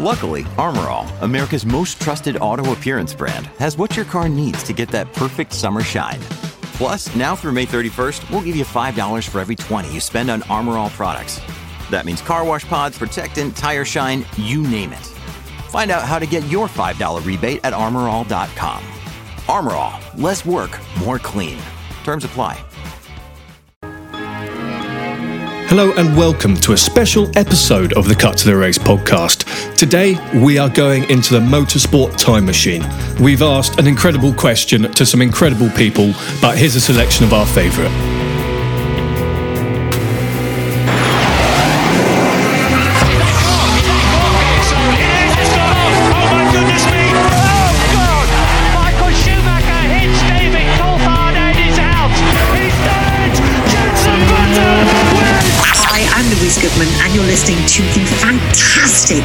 Luckily, Armor All, America's most trusted auto appearance brand, has what your car needs to get that perfect summer shine. Plus, now through May 31st, we'll give you $5 for every 20 you spend on Armor All products. That means car wash pods, protectant, tire shine, you name it. Find out how to get your $5 rebate at armorall.com. Armor All, less work, more clean. Terms apply. Hello and welcome to a special episode of the Cut to the Race podcast. Today we are going into the motorsport time machine. We've asked an incredible question to some incredible people, but here's a selection of our favourite. And you're listening to the fantastic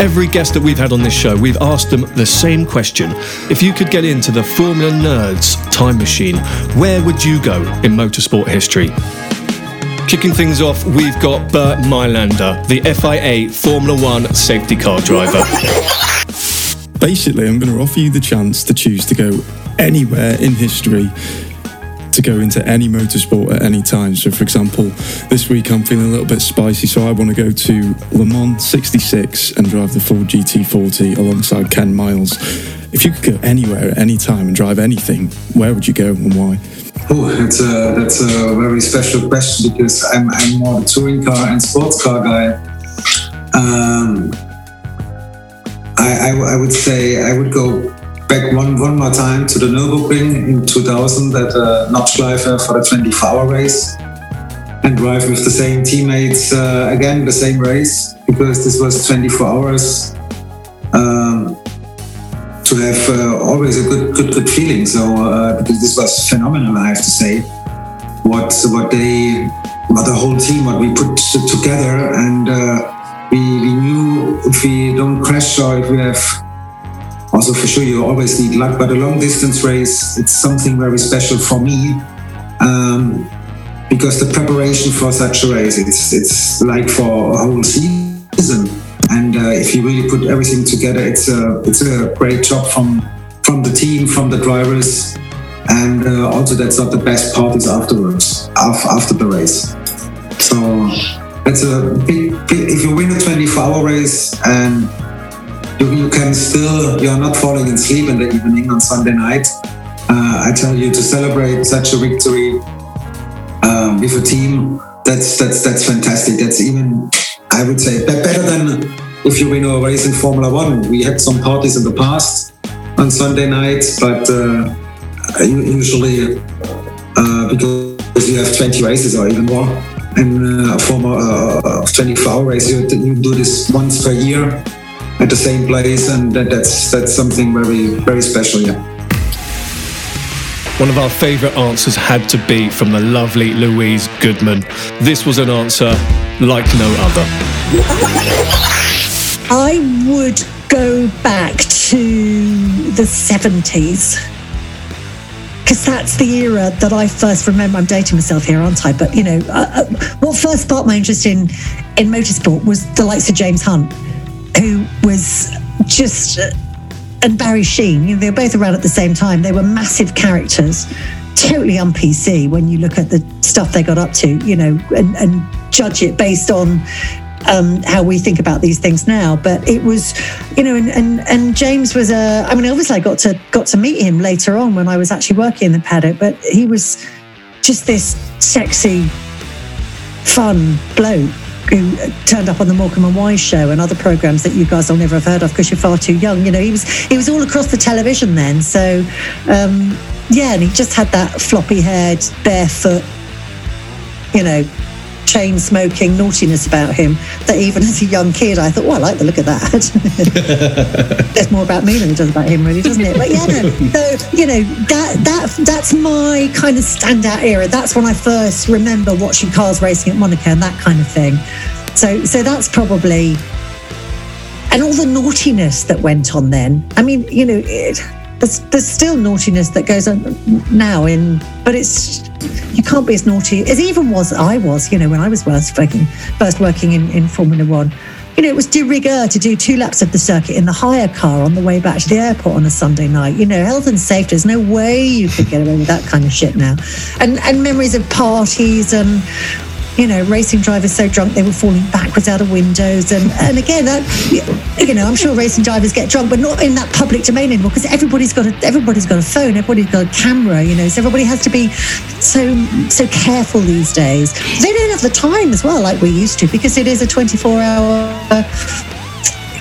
Every guest that we've had on this show, we've asked them the same question. If you could get into the Formula Nerds time machine, where would you go in motorsport history? Kicking things off, we've got Bernd Mayländer, the FIA Formula One safety car driver. Basically, I'm going to offer you the chance to choose to go anywhere in history to go into any motorsport at any time. So, for example, this week I'm feeling a little bit spicy, so I want to go to Le Mans 66 and drive the Ford GT40 alongside Ken Miles. If you could go anywhere at any time and drive anything, where would you go and why? Oh, that's a that's a very special question because I'm I'm more a touring car and sports car guy. Um, I, I I would say I would go back one one more time to the Nürburgring in 2000 at uh, Nordschleife for the 24-hour race and drive with the same teammates uh, again the same race because this was 24 hours. Um, to have uh, always a good, good, good feeling. So uh, because this was phenomenal, I have to say. What what they, what the whole team, what we put together, and uh, we we knew if we don't crash or if we have. Also, for sure, you always need luck, but a long distance race, it's something very special for me. Um, because the preparation for such a race, it's it's like for a whole season and uh, if you really put everything together, it's a it's a great job from from the team, from the drivers, and uh, also that's not the best part is afterwards, af- after the race. So it's a big, big if you win a 24-hour race and you, you can still you're not falling asleep in the evening on Sunday night. Uh, I tell you to celebrate such a victory um, with a team. That's that's that's fantastic. That's even I would say better than if you win a race in Formula One. We had some parties in the past on Sunday nights, but uh, usually uh, because you have 20 races or even more in uh, a uh, 24-hour race, you, you do this once per year at the same place, and that, that's that's something very very special. Yeah. One of our favourite answers had to be from the lovely Louise Goodman. This was an answer like no other. I would go back to the 70s because that's the era that I first remember. I'm dating myself here, aren't I? But you know, uh, uh, what first sparked my interest in in motorsport was the likes of James Hunt, who was just uh, and Barry Sheene. You know, they were both around at the same time. They were massive characters, totally on PC when you look at the stuff they got up to. You know, and, and judge it based on um, how we think about these things now. But it was, you know, and, and and James was a. I mean, obviously, I got to got to meet him later on when I was actually working in the paddock. But he was just this sexy, fun bloke who turned up on the Morecambe and Wise show and other programs that you guys will never have heard of because you're far too young. You know, he was he was all across the television then. So um, yeah, and he just had that floppy haired, barefoot, you know, chain smoking naughtiness about him that even as a young kid I thought, well, I like the look of that. There's more about me than it does about him, really, doesn't it? But yeah, no. So you know that that that's my kind of standout era. That's when I first remember watching cars racing at Monaco and that kind of thing. So so that's probably and all the naughtiness that went on then. I mean, you know. It, there's, there's still naughtiness that goes on now in but it's you can't be as naughty as even was I was you know when I was first working first working in, in Formula One. You know it was de rigueur to do two laps of the circuit in the hire car on the way back to the airport on a Sunday night. You know health and safety there's no way you could get away with that kind of shit now. And and memories of parties and you know, racing drivers so drunk they were falling backwards out of windows. And, and again, that, you know, I'm sure racing drivers get drunk, but not in that public domain anymore because everybody's got a everybody's got a phone, everybody's got a camera, you know, so everybody has to be so so careful these days. They don't have the time as well like we used to because it is a 24 hour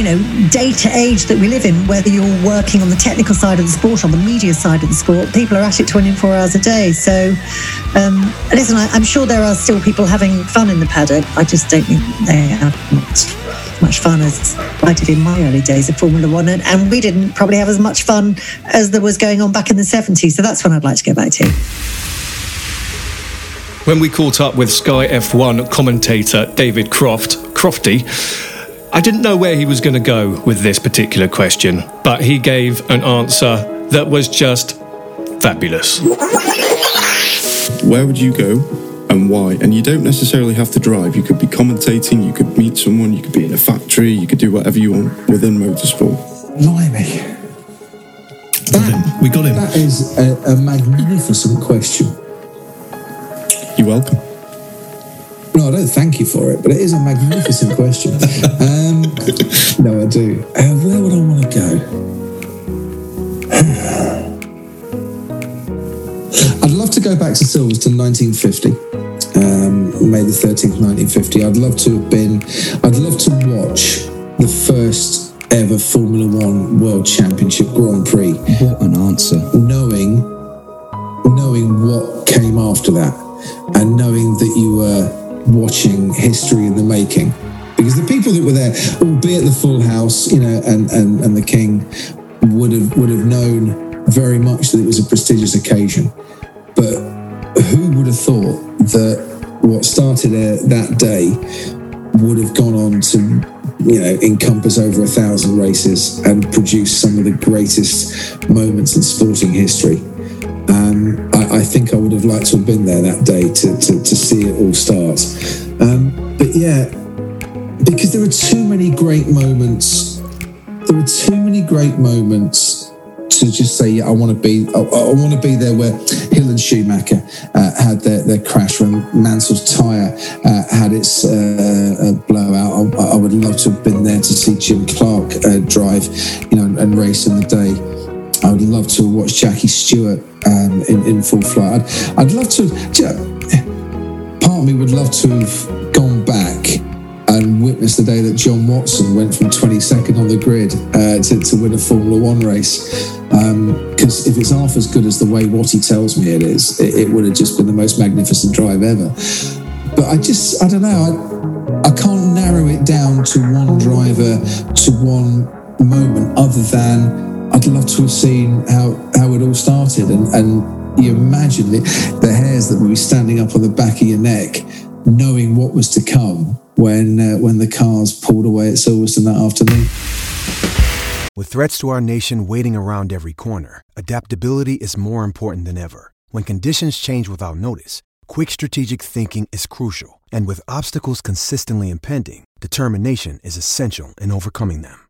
you know, day to age that we live in, whether you're working on the technical side of the sport, on the media side of the sport, people are at it 24 hours a day. So, um, listen, I, am sure there are still people having fun in the paddock. I just don't think they have as much fun as I did in my early days of Formula One. And, and we didn't probably have as much fun as there was going on back in the 70s. So that's what I'd like to go back to. When we caught up with Sky F1 commentator David Croft, Crofty, I didn't know where he was going to go with this particular question, but he gave an answer that was just fabulous. Where would you go and why? And you don't necessarily have to drive. You could be commentating, you could meet someone, you could be in a factory, you could do whatever you want within motorsport. Blimey. That, we got him. That is a, a magnificent question. You're welcome. No, I don't thank you for it, but it is a magnificent question. Um, no, I do. Uh, where would I want to go? I'd love to go back to Silverstone 1950. Um, May the 13th, 1950. I'd love to have been, I'd love to watch the first ever Formula One World Championship Grand Prix. What an answer. Knowing, knowing what came after that and knowing that you were watching history in the making because the people that were there, albeit the full house, you know, and, and, and the king would have would have known very much that it was a prestigious occasion. But who would have thought that what started uh, that day would have gone on to, you know, encompass over a thousand races and produce some of the greatest moments in sporting history? Um, I, I, think I would have liked to have been there that day to, to, to see it all start. Um, but yeah, because there are too many great moments. There were too many great moments to just say, yeah, I want to be, I, I want to be there where Hill and Schumacher uh, had their, their crash, when Mansell's tyre uh, had its uh, blowout. I, I, would love to have been there to see Jim Clark uh, drive, you know, and, and race in the day. I would love to watch Jackie Stewart um, in, in full flight. I'd, I'd love to, you know, part of me would love to have gone back and witnessed the day that John Watson went from 22nd on the grid uh, to, to win a Formula One race. Because um, if it's half as good as the way Watty tells me it is, it, it, would have just been the most magnificent drive ever. But I just, I don't know, I, I can't narrow it down to one driver, to one moment, other than I'd love to have seen how, how it all started. And, and you imagine the, the hairs that would be standing up on the back of your neck, knowing what was to come when uh, when the cars pulled away at Silverstone that afternoon. With threats to our nation waiting around every corner, adaptability is more important than ever. When conditions change without notice, quick strategic thinking is crucial, and with obstacles consistently impending, determination is essential in overcoming them.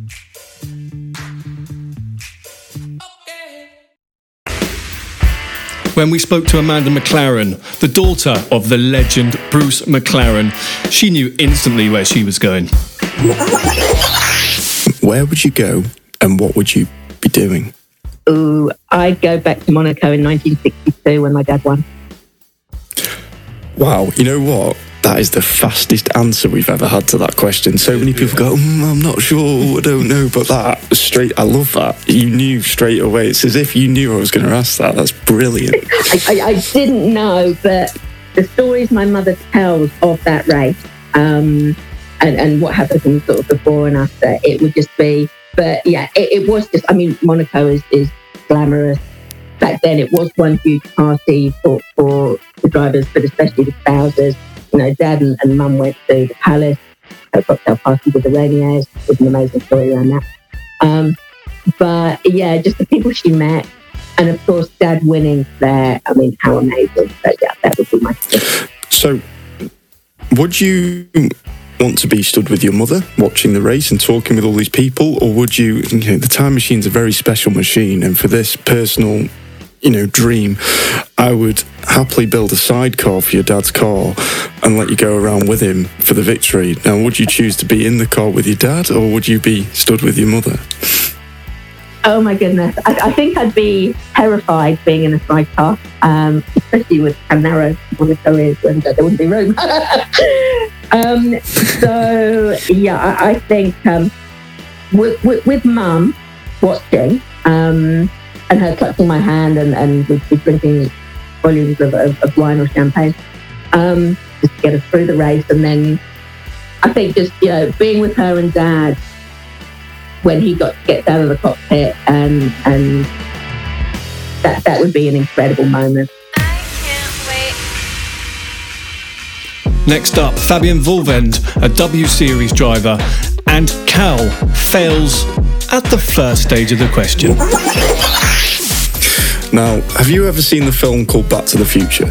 When we spoke to Amanda McLaren, the daughter of the legend Bruce McLaren, she knew instantly where she was going. Where would you go and what would you be doing? Ooh, I'd go back to Monaco in 1962 when my dad won. Wow, you know what? That is the fastest answer we've ever had to that question. So many people go, mm, I'm not sure, I don't know, but that straight, I love that. You knew straight away. It's as if you knew I was going to ask that. That's brilliant. I, I, I didn't know, but the stories my mother tells of that race um, and, and what happened sort of before and after, it would just be, but yeah, it, it was just, I mean, Monaco is, is glamorous. Back then, it was one huge party for, for the drivers, but especially the spouses you know, dad and, and mum went to the palace, a cocktail party with the Rainiers. Was an amazing story around that. Um, but yeah, just the people she met. And of course, dad winning there. I mean, how amazing. So yeah, that would be my So, would you want to be stood with your mother watching the race and talking with all these people? Or would you, the time machine's a very special machine. And for this personal you know, dream, I would happily build a sidecar for your dad's car and let you go around with him for the victory. Now, would you choose to be in the car with your dad or would you be stood with your mother? Oh my goodness. I, I think I'd be terrified being in a sidecar, um, especially with how narrow Monaco is and there wouldn't be room. um, so, yeah, I, I think um, with, with, with mum watching, um, and her clutching my hand and, and we'd be drinking volumes of, of, of wine or champagne um, just to get us through the race. And then I think just, you know, being with her and dad when he got gets out of the cockpit and and that that would be an incredible moment. Next up, Fabienne Wohlwend, a W Series driver, and Cal fails at the first stage of the question. Now, have you ever seen the film called Back to the Future?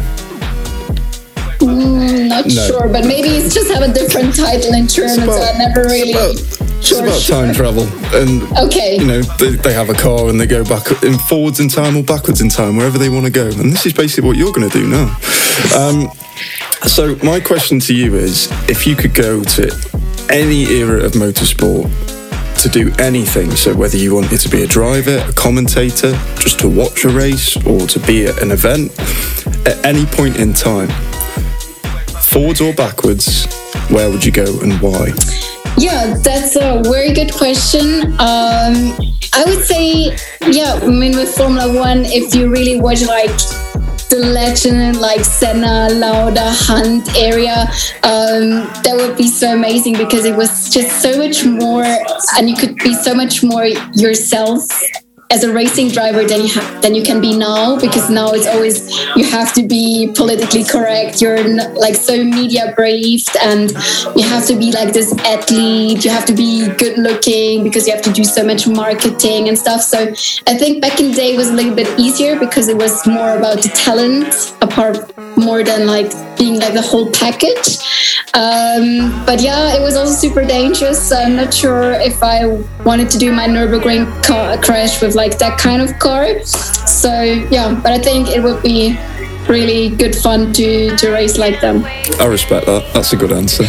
Mm, not No. sure, but maybe it's just have a different title in German, so I never really. It's sure, about sure. time travel, and Okay. you know they, they have a car and they go back in forwards in time or backwards in time, wherever they want to go. And this is basically what you're going to do now. Um, so my question to you is, if you could go to any era of motorsport to do anything, so whether you wanted to be a driver, a commentator, just to watch a race, or to be at an event, at any point in time, forwards or backwards, where would you go and why? Yeah, that's a very good question. Um, I would say, yeah, I mean, with Formula One, if you really watch like legend like Senna, Lauda, Hunt area, um, that would be so amazing because it was just so much more, and you could be so much more yourself as a racing driver than you ha- than you can be now because now it's always you have to be politically correct. You're like so media briefed, and you have to be like this athlete. You have to be good looking because you have to do so much marketing and stuff. So I think back in the day was a little bit easier because it was more about the talent, apart more than like being like the whole package. Um, but yeah, it was also super dangerous. So I'm not sure if I wanted to do my Nurburgring car crash with like that kind of car. So yeah, but I think it would be really good fun to to race like them. I respect that. That's a good answer.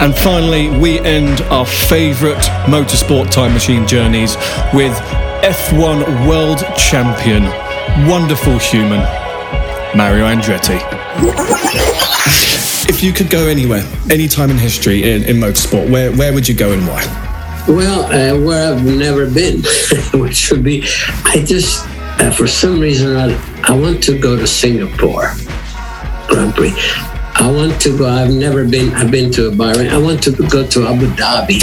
And finally, we end our favourite motorsport time machine journeys with F1 world champion, wonderful human, Mario Andretti. if you could go anywhere, any time in history in, in motorsport, where, where would you go and why? Well, uh, where I've never been, which would be, I just, uh, for some reason, I, I want to go to Singapore Grand Prix. I want to go, I've never been, I've been to Bahrain. I want to go to Abu Dhabi.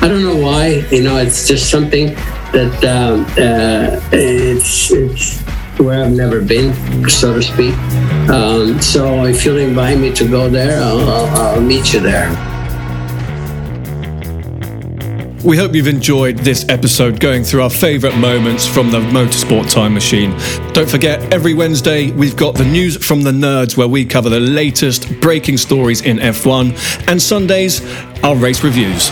I don't know why, you know, it's just something that um, uh, it's, it's where I've never been, so to speak. Um, so if you'll invite me to go there, I'll, I'll, I'll meet you there. We hope you've enjoyed this episode going through our favourite moments from the Motorsport Time Machine. Don't forget, every Wednesday we've got the news from the nerds where we cover the latest breaking stories in F1, and Sundays, our race reviews.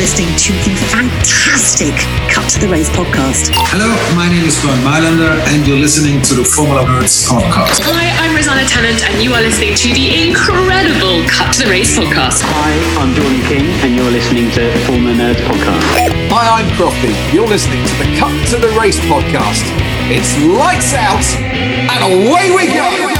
Listening to the fantastic Cut to the Race podcast. Hello, my name is Bernd Mayländer, and you're listening to the Formula Nerds podcast. Hi, I'm Rosanna Tennant, and you are listening to the incredible Cut to the Race podcast. Hi, I'm Jordan King, and you're listening to the Formula Nerds Podcast. Hi, I'm Crofty. You're listening to the Cut to the Race podcast. It's lights out and away we go.